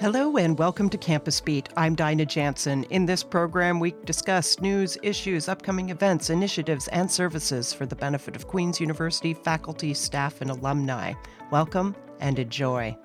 Hello and welcome to Campus Beat. I'm Dinah Jansen. In this program, we discuss news, issues, upcoming events, initiatives, and services for the benefit of Queen's University faculty, staff, and alumni. Welcome and enjoy.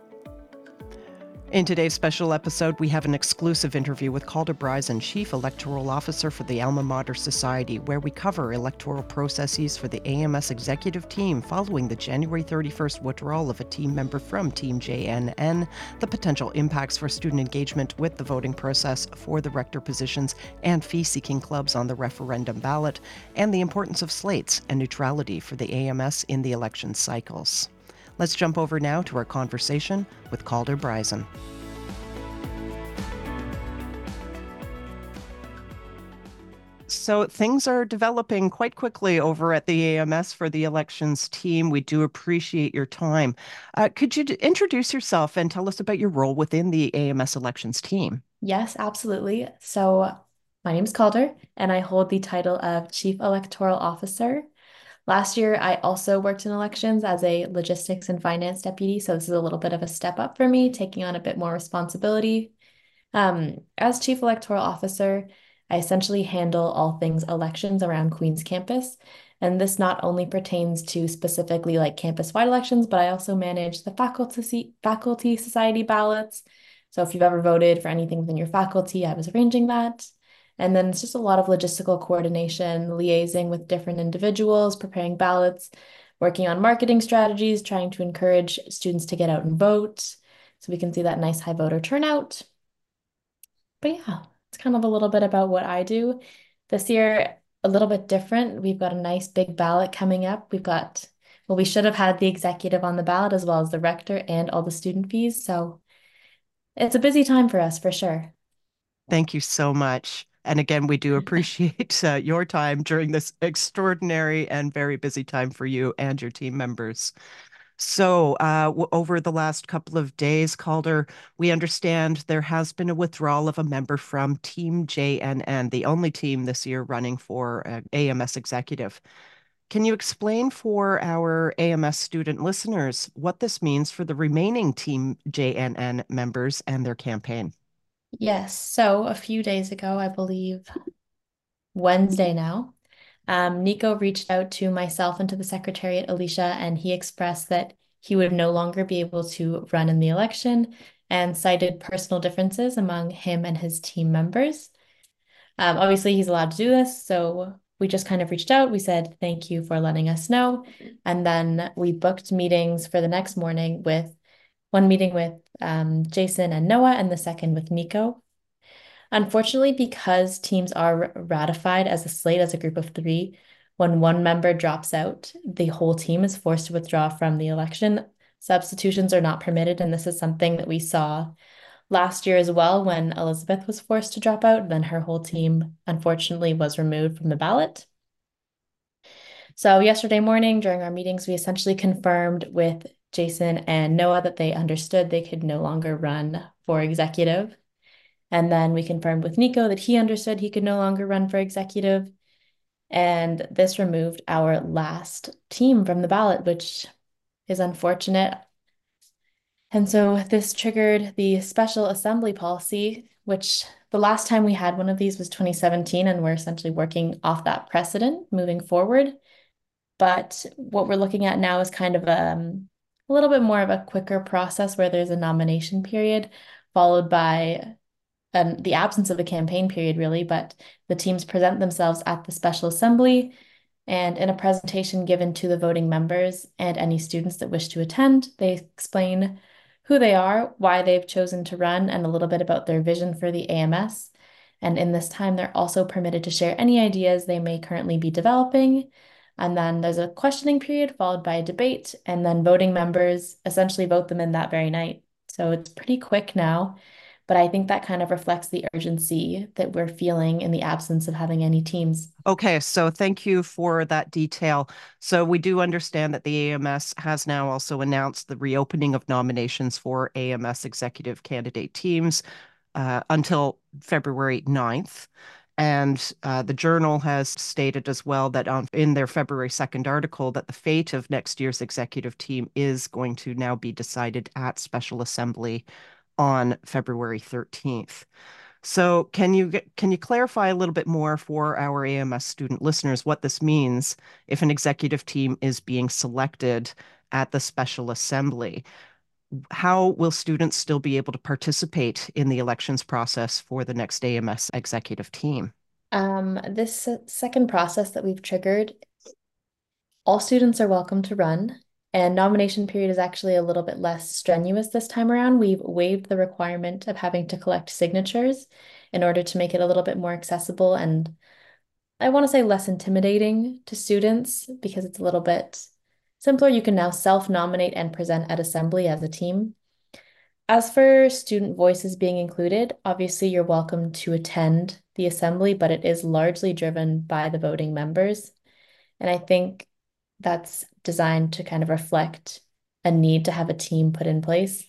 In today's special episode, we have an exclusive interview with Calder Bryson, Chief Electoral Officer for the Alma Mater Society, where we cover electoral processes for the AMS executive team following the January 31st withdrawal of a team member from Team JNN, the potential impacts for student engagement with the voting process for the rector positions and fee seeking clubs on the referendum ballot, and the importance of slates and neutrality for the AMS in the election cycles. Let's jump over now to our conversation with Calder Bryson. So things are developing quite quickly over at the AMS for the elections team. We do appreciate your time. Uh, could you introduce yourself and tell us about your role within the AMS elections team? Yes, absolutely. So my name is Calder, and I hold the title of Chief Electoral Officer Last year, I also worked in elections as a logistics and finance deputy. So this is a little bit of a step up for me, taking on a bit more responsibility. Um, as chief electoral officer, I essentially handle all things elections around Queen's campus. And this not only pertains to specifically like campus-wide elections, but I also manage the faculty faculty society ballots. So if you've ever voted for anything within your faculty, I was arranging that. And then it's just a lot of logistical coordination, liaising with different individuals, preparing ballots, working on marketing strategies, trying to encourage students to get out and vote so we can see that nice high voter turnout. But yeah, it's kind of a little bit about what I do. This year, a little bit different. We've got a nice big ballot coming up. We've got, well, we should have had the executive on the ballot as well as the rector and all the student fees. So it's a busy time for us for sure. Thank you so much. And again, we do appreciate uh, your time during this extraordinary and very busy time for you and your team members. So, uh, over the last couple of days, Calder, we understand there has been a withdrawal of a member from Team JNN, the only team this year running for uh, AMS executive. Can you explain for our AMS student listeners what this means for the remaining Team JNN members and their campaign? Yes. So a few days ago, I believe Wednesday now, um, Nico reached out to myself and to the Secretariat, Alicia, and he expressed that he would no longer be able to run in the election and cited personal differences among him and his team members. Um, obviously, he's allowed to do this. So we just kind of reached out. We said, thank you for letting us know. And then we booked meetings for the next morning with one meeting with um, Jason and Noah, and the second with Nico. Unfortunately, because teams are ratified as a slate as a group of three, when one member drops out, the whole team is forced to withdraw from the election. Substitutions are not permitted, and this is something that we saw last year as well when Elizabeth was forced to drop out. Then her whole team, unfortunately, was removed from the ballot. So, yesterday morning during our meetings, we essentially confirmed with Jason and Noah that they understood they could no longer run for executive. And then we confirmed with Nico that he understood he could no longer run for executive. And this removed our last team from the ballot, which is unfortunate. And so this triggered the special assembly policy, which the last time we had one of these was 2017, and we're essentially working off that precedent moving forward. But what we're looking at now is kind of um, a little bit more of a quicker process where there's a nomination period followed by um, the absence of a campaign period, really, but the teams present themselves at the Special Assembly and in a presentation given to the voting members and any students that wish to attend, they explain who they are, why they've chosen to run, and a little bit about their vision for the AMS. And in this time, they're also permitted to share any ideas they may currently be developing and then there's a questioning period followed by a debate, and then voting members essentially vote them in that very night. So it's pretty quick now, but I think that kind of reflects the urgency that we're feeling in the absence of having any teams. Okay, so thank you for that detail. So we do understand that the AMS has now also announced the reopening of nominations for AMS executive candidate teams uh, until February 9th. And uh, the journal has stated as well that on, in their February 2nd article that the fate of next year's executive team is going to now be decided at Special Assembly on February 13th. So can you can you clarify a little bit more for our AMS student listeners what this means if an executive team is being selected at the Special Assembly? How will students still be able to participate in the elections process for the next AMS executive team? Um, this second process that we've triggered, all students are welcome to run, and nomination period is actually a little bit less strenuous this time around. We've waived the requirement of having to collect signatures in order to make it a little bit more accessible and I want to say less intimidating to students because it's a little bit Simpler, you can now self-nominate and present at assembly as a team. As for student voices being included, obviously you're welcome to attend the assembly, but it is largely driven by the voting members. And I think that's designed to kind of reflect a need to have a team put in place.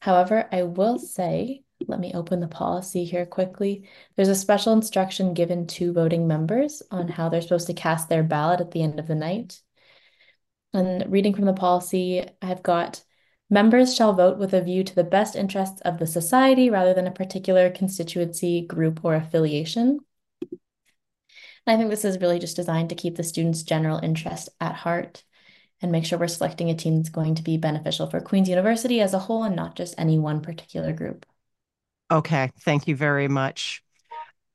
However, I will say, let me open the policy here quickly. There's a special instruction given to voting members on how they're supposed to cast their ballot at the end of the night. And reading from the policy, I've got members shall vote with a view to the best interests of the society rather than a particular constituency, group, or affiliation. And I think this is really just designed to keep the students' general interest at heart and make sure we're selecting a team that's going to be beneficial for Queen's University as a whole and not just any one particular group. Okay, thank you very much.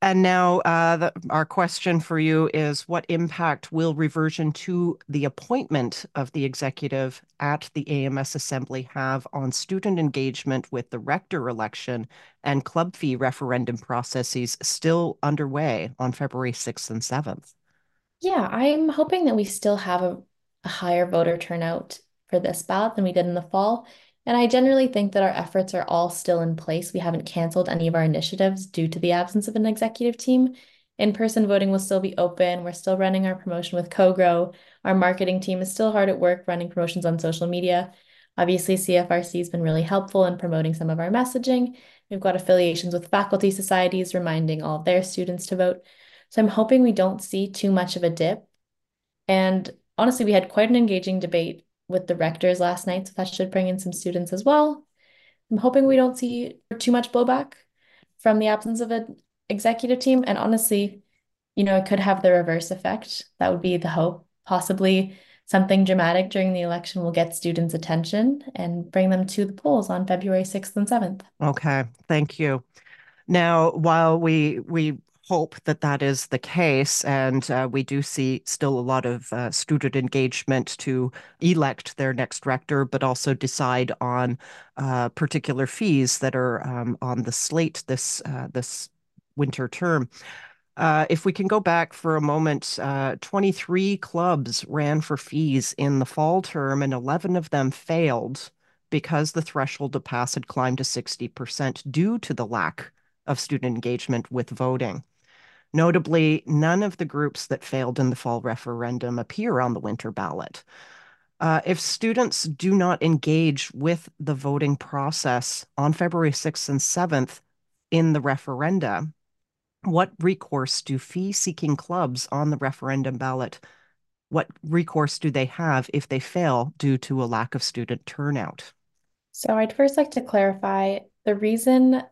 And now, uh, the, our question for you is what impact will reversion to the appointment of the executive at the AMS Assembly have on student engagement with the rector election and club fee referendum processes still underway on February 6th and 7th? Yeah, I'm hoping that we still have a, a higher voter turnout for this ballot than we did in the fall. And I generally think that our efforts are all still in place. We haven't canceled any of our initiatives due to the absence of an executive team. In-person voting will still be open. We're still running our promotion with CoGrow. Our marketing team is still hard at work running promotions on social media. Obviously, CFRC has been really helpful in promoting some of our messaging. We've got affiliations with faculty societies reminding all of their students to vote. So I'm hoping we don't see too much of a dip. And honestly, we had quite an engaging debate with the rectors last night, so that should bring in some students as well. I'm hoping we don't see too much blowback from the absence of an executive team. And honestly, you know, it could have the reverse effect. That would be the hope. Possibly something dramatic during the election will get students' attention and bring them to the polls on February 6th and 7th. Okay, thank you. Now, while we we hope that that is the case. And uh, we do see still a lot of uh, student engagement to elect their next rector, but also decide on uh, particular fees that are um, on the slate this uh, this winter term. Uh, if we can go back for a moment, uh, 23 clubs ran for fees in the fall term, and 11 of them failed because the threshold to pass had climbed to 60% due to the lack of student engagement with voting. Notably, none of the groups that failed in the fall referendum appear on the winter ballot. Uh, if students do not engage with the voting process on February 6th and 7th in the referenda, what recourse do fee seeking clubs on the referendum ballot? What recourse do they have if they fail due to a lack of student turnout? So, I'd first like to clarify the reason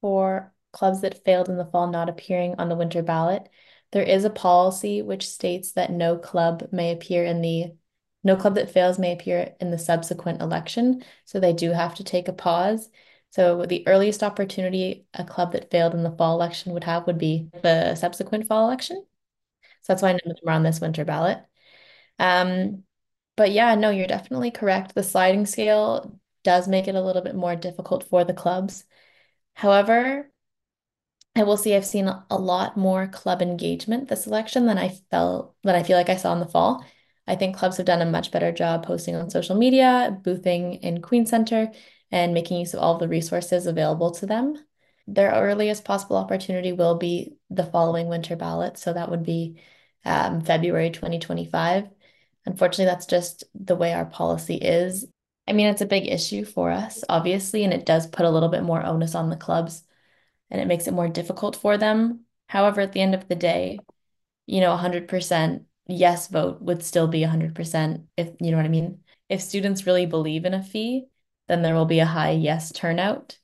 for clubs that failed in the fall not appearing on the winter ballot. There is a policy which states that no club may appear in the no club that fails may appear in the subsequent election. So they do have to take a pause. So the earliest opportunity a club that failed in the fall election would have would be the subsequent fall election. So that's why none of them are on this winter ballot. Um, but yeah, no, you're definitely correct. The sliding scale does make it a little bit more difficult for the clubs. However, I will say I've seen a lot more club engagement this election than I felt than I feel like I saw in the fall. I think clubs have done a much better job posting on social media, boothing in Queen Center, and making use of all of the resources available to them. Their earliest possible opportunity will be the following winter ballot, so that would be um, February 2025. Unfortunately, that's just the way our policy is. I mean, it's a big issue for us, obviously, and it does put a little bit more onus on the clubs and it makes it more difficult for them. However, at the end of the day, you know, 100% yes vote would still be 100% if you know what I mean. If students really believe in a fee, then there will be a high yes turnout.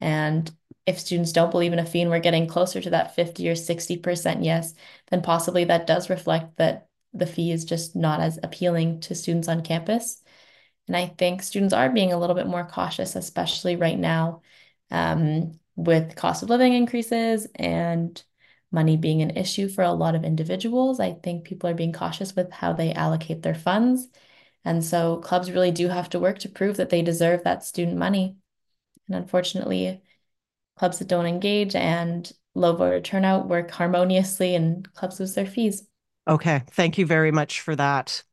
And if students don't believe in a fee and we're getting closer to that 50 or 60% yes, then possibly that does reflect that the fee is just not as appealing to students on campus. And I think students are being a little bit more cautious, especially right now um, with cost of living increases and money being an issue for a lot of individuals. I think people are being cautious with how they allocate their funds. And so clubs really do have to work to prove that they deserve that student money. And unfortunately, clubs that don't engage and low voter turnout work harmoniously and clubs lose their fees. Okay, thank you very much for that.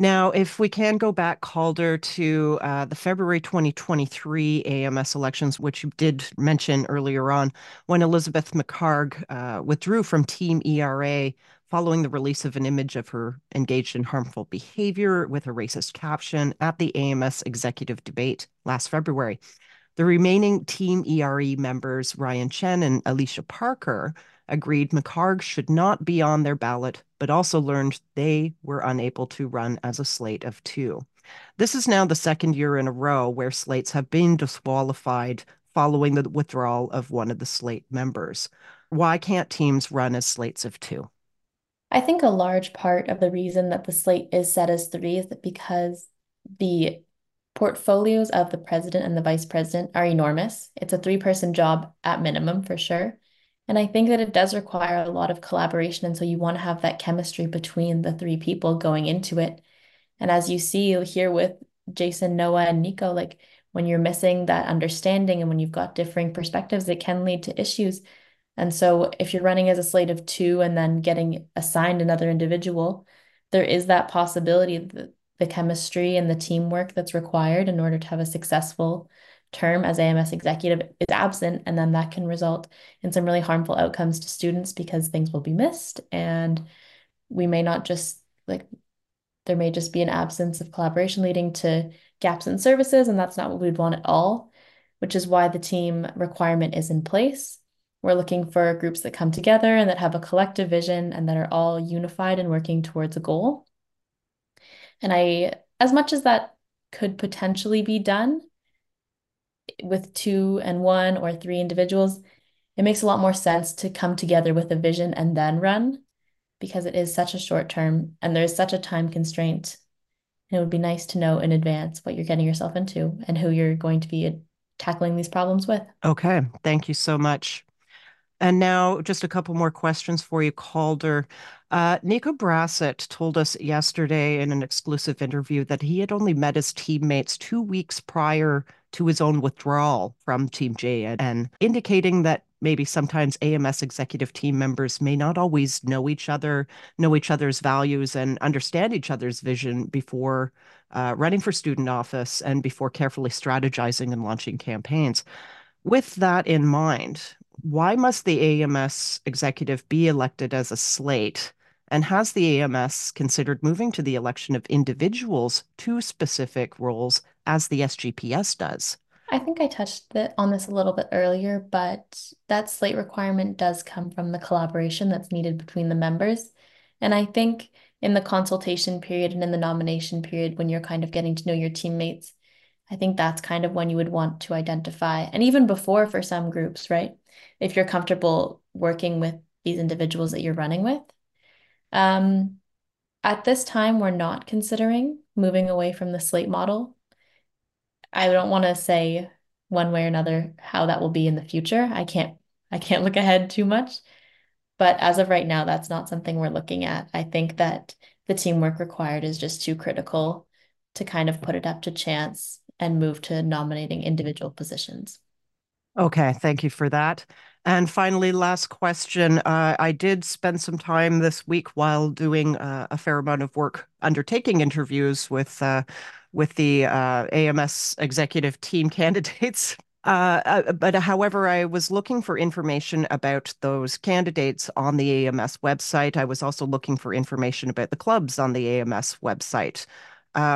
Now, if we can go back, Calder, to uh, the February 2023 AMS elections, which you did mention earlier on, when Elizabeth McHargue uh, withdrew from Team ERA following the release of an image of her engaged in harmful behavior with a racist caption at the AMS executive debate last February. The remaining Team ERA members, Ryan Chen and Alicia Parker, agreed McHargue should not be on their ballot, but also learned they were unable to run as a slate of two. This is now the second year in a row where slates have been disqualified following the withdrawal of one of the slate members. Why can't teams run as slates of two? I think a large part of the reason that the slate is set as three is that because the portfolios of the president and the vice president are enormous. It's a three person job at minimum for sure. And I think that it does require a lot of collaboration. And so you want to have that chemistry between the three people going into it. And as you see here with Jason, Noah, and Nico, like when you're missing that understanding and when you've got differing perspectives, it can lead to issues. And so if you're running as a slate of two and then getting assigned another individual, there is that possibility that the chemistry and the teamwork that's required in order to have a successful term as AMS executive is absent. And then that can result in some really harmful outcomes to students because things will be missed. And we may not just like, there may just be an absence of collaboration leading to gaps in services. And that's not what we'd want at all, which is why the team requirement is in place. We're looking for groups that come together and that have a collective vision and that are all unified and working towards a goal. And I, as much as that could potentially be done with two and one or three individuals, it makes a lot more sense to come together with a vision and then run because it is such a short term and there's such a time constraint. And it would be nice to know in advance what you're getting yourself into and who you're going to be uh, tackling these problems with. Okay. Thank you so much. And now, just a couple more questions for you, Calder. Uh, Nico Brassett told us yesterday in an exclusive interview that he had only met his teammates two weeks prior to his own withdrawal from Team JN, indicating that maybe sometimes AMS executive team members may not always know each other, know each other's values, and understand each other's vision before uh, running for student office and before carefully strategizing and launching campaigns. With that in mind, why must the AMS executive be elected as a slate? And has the AMS considered moving to the election of individuals to specific roles as the SGPS does? I think I touched on this a little bit earlier, but that slate requirement does come from the collaboration that's needed between the members. And I think in the consultation period and in the nomination period, when you're kind of getting to know your teammates, I think that's kind of when you would want to identify, and even before for some groups, right? If you're comfortable working with these individuals that you're running with. Um, at this time, we're not considering moving away from the slate model. I don't want to say one way or another how that will be in the future. I can't I can't look ahead too much. But as of right now, that's not something we're looking at. I think that the teamwork required is just too critical to kind of put it up to chance and move to nominating individual positions. Okay, thank you for that. And finally, last question. Uh, I did spend some time this week while doing uh, a fair amount of work undertaking interviews with uh, with the uh, AMS executive team candidates. Uh, uh, but however, I was looking for information about those candidates on the AMS website. I was also looking for information about the clubs on the AMS website.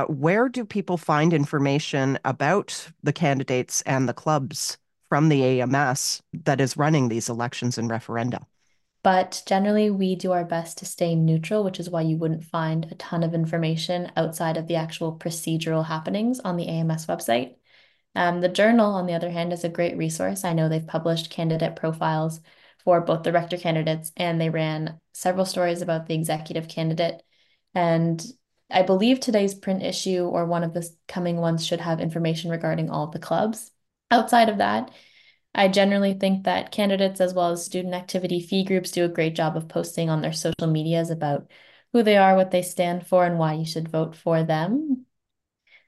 Where do people find information about the candidates and the clubs from the AMS that is running these elections and referenda? But generally, we do our best to stay neutral, which is why you wouldn't find a ton of information outside of the actual procedural happenings on the AMS website. Um, the journal, on the other hand, is a great resource. I know they've published candidate profiles for both the rector candidates and they ran several stories about the executive candidate. And I believe today's print issue or one of the coming ones should have information regarding all of the clubs. Outside of that, I generally think that candidates as well as student activity fee groups do a great job of posting on their social medias about who they are, what they stand for, and why you should vote for them.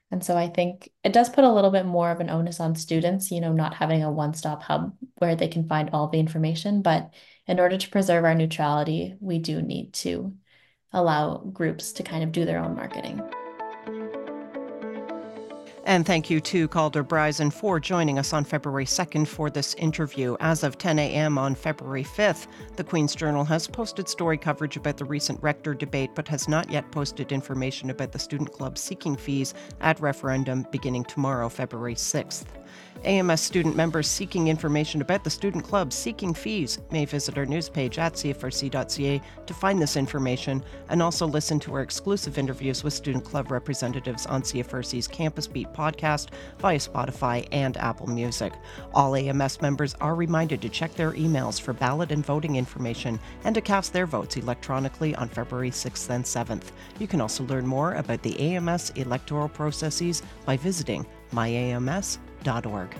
And so I think it does put a little bit more of an onus on students, you know, not having a one stop hub where they can find all the information. But in order to preserve our neutrality, we do need to allow groups to kind of do their own marketing. And thank you to Calder Bryson for joining us on February 2nd for this interview. As of 10 a.m. on February 5th, the Queen's Journal has posted story coverage about the recent rector debate, but has not yet posted information about the student club seeking fees at referendum beginning tomorrow, February 6th. AMS student members seeking information about the student club seeking fees may visit our news page at cfrc.ca to find this information and also listen to our exclusive interviews with student club representatives on CFRC's Campus Beat podcast via Spotify and Apple Music. All AMS members are reminded to check their emails for ballot and voting information and to cast their votes electronically on February 6th and 7th. You can also learn more about the AMS electoral processes by visiting org.